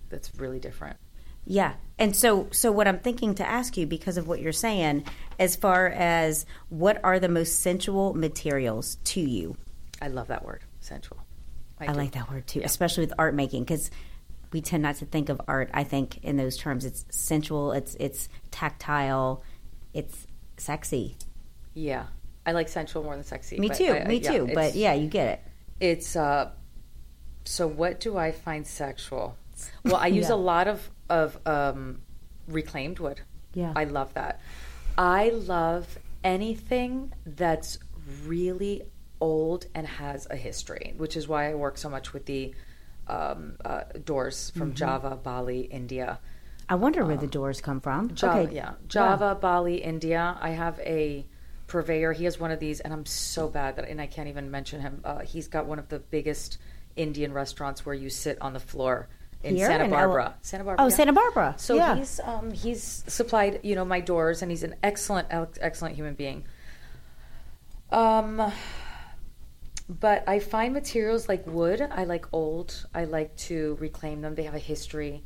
that's really different. Yeah. And so so what I'm thinking to ask you because of what you're saying as far as what are the most sensual materials to you? I love that word, sensual. I, do. like that word too, especially with art making cuz we tend not to think of art I think in those terms. It's sensual, it's it's tactile, it's sexy. Yeah. I like sensual more than sexy. Me too. I- I- me yeah, too. But yeah, you get it. It's uh so what do I find sexual? Well, I use Yeah. a lot of of um reclaimed wood. Yeah. I love that. I love anything that's really old and has a history, which is why I work so much with the um, uh, doors from Java, Bali, India. I wonder where the doors come from. Java, okay. yeah, Java, Bali, India. I have a purveyor. He has one of these, and I'm so bad that, and I can't even mention him. Uh, he's got one of the biggest Indian restaurants where you sit on the floor in Here Santa in L- Barbara. Santa Barbara. Oh, yeah. Santa Barbara. So yeah. he's um, he's supplied you know my doors, and he's an excellent, excellent human being. Um, but I find materials like wood. I like old. I like to reclaim them. They have a history.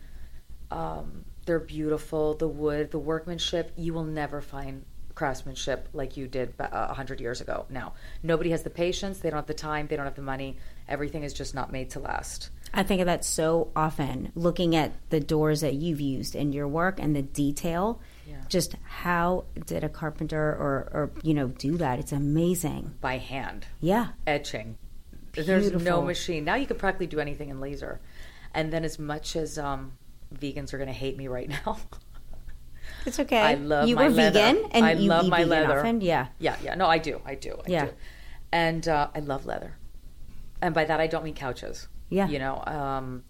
Um, they're beautiful. The wood, the workmanship. You will never find craftsmanship like you did ba- a hundred years ago. Now, nobody has the patience. They don't have the time. They don't have the money. Everything is just not made to last. I think of that so often, looking at the doors that you've used in your work and the detail. Yeah. Just how did a carpenter or, or you know do that? It's amazing. by hand. Yeah. etching. There's no machine. Now you could practically do anything in laser. And then as much as um, vegans are going to hate me right [laughs] now. It's okay. I love you my were leather. vegan and I you love eat my vegan leather. often. Yeah. yeah, yeah. No, I do. I do. I Yeah. do. And uh, I love leather. And by that I don't mean couches. Yeah. You know, um,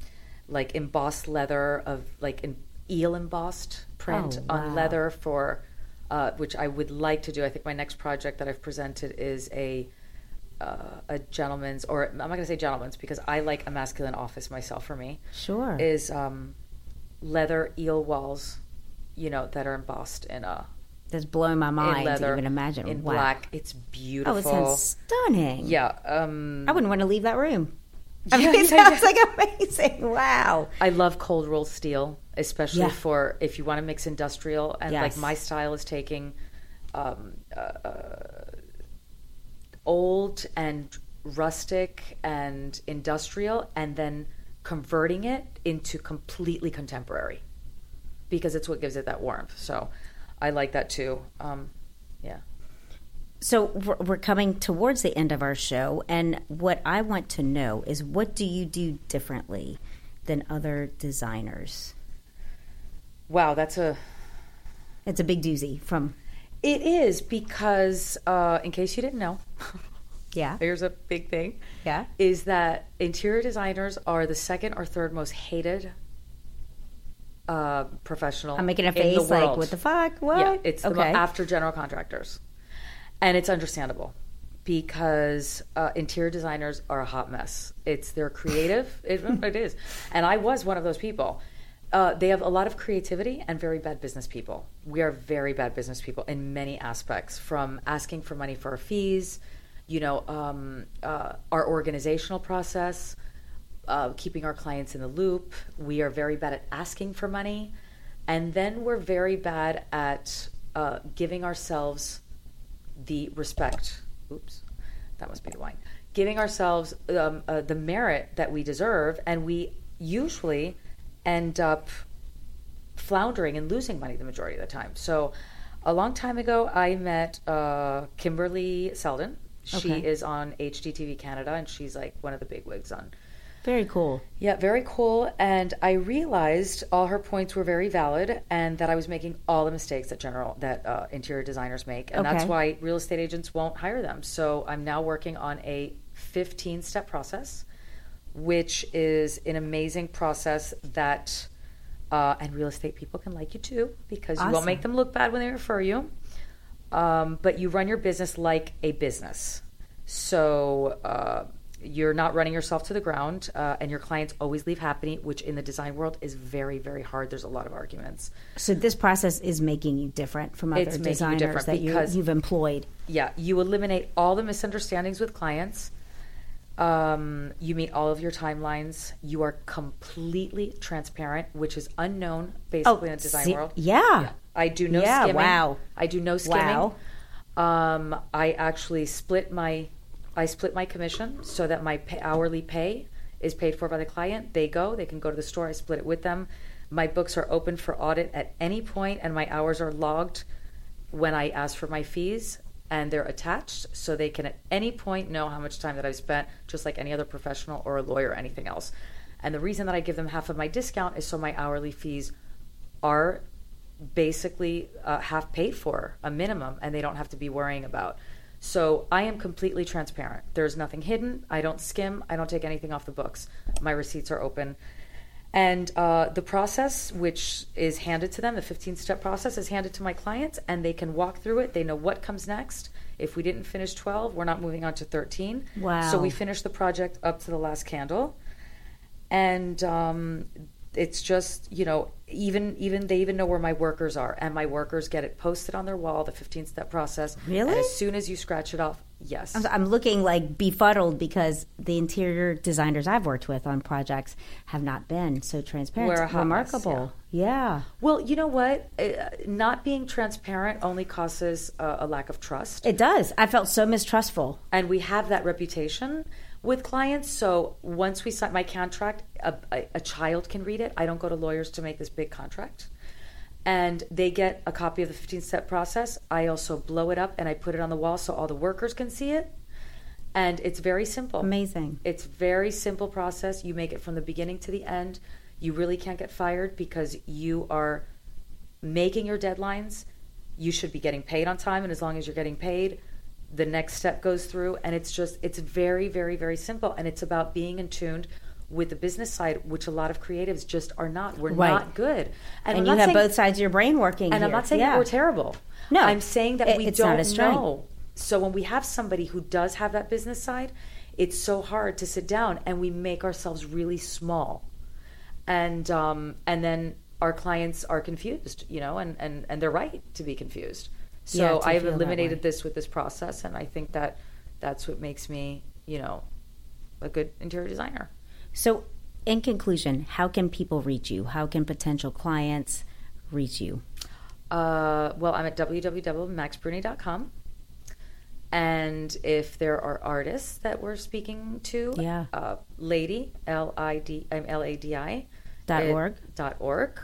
like embossed leather of like an eel embossed print Oh, wow. on leather for uh, which I would like to do. I think my next project that I've presented is a uh, a gentleman's, or I'm not going to say gentleman's because I like a masculine office myself. For me, Sure. is um, leather eel walls, you know, that are embossed in a That's blowing my mind leather to even imagine. in wow. black. It's beautiful. Oh, it sounds stunning. yeah. Um, I wouldn't want to leave that room. [laughs] I Yeah, mean, it yeah, sounds like amazing. Wow. I love cold roll steel, especially Yeah. for if you want to mix industrial and like my style is taking um, uh, uh, old and rustic and industrial and then converting it into completely contemporary because it's what gives it that warmth. So I like that too. Um, yeah. So we're coming towards the end of our show, and what I want to know is what do you do differently than other designers? Wow, that's a It's a big doozy from It is because, uh, in case you didn't know, [laughs] yeah here's a big thing. yeah Is that interior designers are the second or third most hated uh, professional. I'm making a face like what the fuck what Yeah, it's mo- okay after general contractors, and it's understandable because uh, interior designers are a hot mess. It's they're creative. [laughs] it, it is, and I was one of those people. Uh, they have a lot of creativity and very bad business people. We are very bad business people in many aspects, from asking for money for our fees, you know, um, uh, our organizational process, uh, keeping our clients in the loop. We are very bad at asking for money. And then we're very bad at uh, giving ourselves the respect. Oops, that must be the wine. Giving ourselves um, uh, the merit that we deserve. And we usually end up floundering and losing money the majority of the time. So, a long time ago, I met uh, Kimberley Seldon. She Okay. is on HGTV Canada, and she's like one of the big wigs on. Very cool Yeah, very cool. And I realized all her points were very valid, and that I was making all the mistakes that general that uh, interior designers make, and that's why real estate agents won't hire them. So I'm now working on a 15 step process, which is an amazing process that. Uh, and real estate people can like you too because you won't make them look bad when they refer you. Um, but you run your business like a business. So uh, you're not running yourself to the ground, uh, and your clients always leave happy, which in the design world is very, very hard. There's a lot of arguments. so this process is making you different from other It's making you designers different that you, because- you've employed Yeah, you eliminate all the misunderstandings with clients. Um, you meet all of your timelines. You are completely transparent, which is unknown basically in the design Oh, see- world. yeah. I do no Yeah, skimming. wow. I do no skimming. Wow. Um, I actually split my I split my commission so that my pay, hourly pay is paid for by the client. They go, they can go to the store. I split it with them. My books are open for audit at any point, and my hours are logged when I ask for my fees, and they're attached so they can at any point know how much time that I've spent, just like any other professional or a lawyer or anything else. And the reason that I give them half of my discount is so my hourly fees are basically uh, half paid for a minimum and they don't have to be worrying about so i am completely transparent. There's nothing hidden. I don't skim. I don't take anything off the books. My receipts are open. And uh, the process which is handed to them the 15 step process is handed to my clients and they can walk through it. They know what comes next. If we didn't finish 12 we're not moving on to 13 Wow. so we finish the project up to the last candle. And um, it's just you know even even they even know where my workers are and my workers get it posted on their wall the 15 step process Really? and as soon as you scratch it off yes I'm- I'm looking like befuddled because the interior designers I've worked with on projects have not been so transparent. We're a hot mess, remarkable. yeah. well you know what uh, not being transparent only causes uh, a lack of trust It does. I felt so mistrustful. and we have that reputation with clients. So once we sign my contract, a, a, a child can read it. I don't go to lawyers to make this big contract. And they get a copy of the 15 step process. I also blow it up and I put it on the wall so all the workers can see it. And it's very simple. Amazing. It's very simple process. You make it from the beginning to the end. You really can't get fired because you are making your deadlines. You should be getting paid on time, and as long as you're getting paid, the next step goes through. And it's just, it's very, very, very simple. And it's about being in tuned with the business side, which a lot of creatives just are not. We're Right. not good. And, I'm you have saying- both sides of your brain working. and I'm not saying Yeah. that we're terrible. No, I'm saying that it- we don't know. So when we have somebody who does have that business side, it's so hard to sit down and we make ourselves really small, and um, and then our clients are confused, you know, and and and they're right to be confused. Yeah, So to I've eliminated this with this process, and I think that that's what makes me, you know, a good interior designer. So, in conclusion, how can people reach you? How can potential clients reach you? Uh, well, I'm at www.maxbruni.com. And if there are artists that we're speaking to, Yeah. uh, Lady L I D I'm L A D I Dot org. dot org.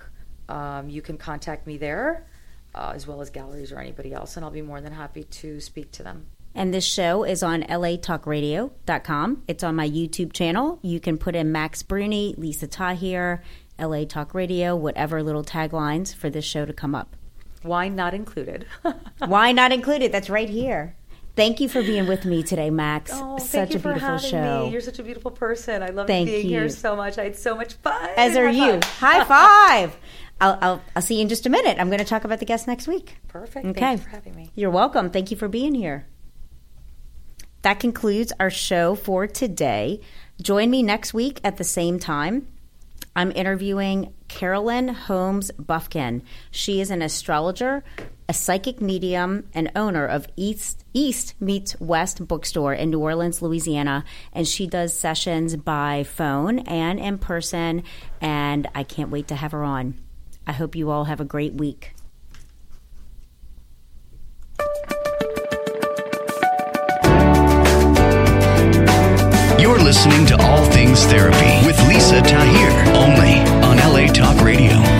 Um, you can contact me there, uh, as well as galleries or anybody else, and I'll be more than happy to speak to them. And this show is on latalkradio.com. It's on my YouTube channel. You can put in Max Bruni, Lisa Tahir, LA Talk Radio, whatever little taglines for this show to come up. Wine not included. [laughs] Why not included? That's right here. Thank you for being with me today, Max. Oh, Such thank you a beautiful for having show. me. You're such a beautiful person. I love Thank being here you. so much. I had so much fun. As are High you. five. High five. [laughs] I'll, I'll, I'll see you in just a minute. I'm going to talk about the guest next week. Perfect. Okay. Thank you for having me. You're welcome. Thank you for being here. That concludes our show for today. Join me next week at the same time. I'm interviewing Carolyn Holmes Buffkin. She is an astrologer, a psychic medium, and owner of East East Meets West bookstore in New Orleans, Louisiana, and she does sessions by phone and in person and I can't wait to have her on. I hope you all have a great week. You're listening to All Things Therapy with Lisa Tahir, only on LA Talk Radio.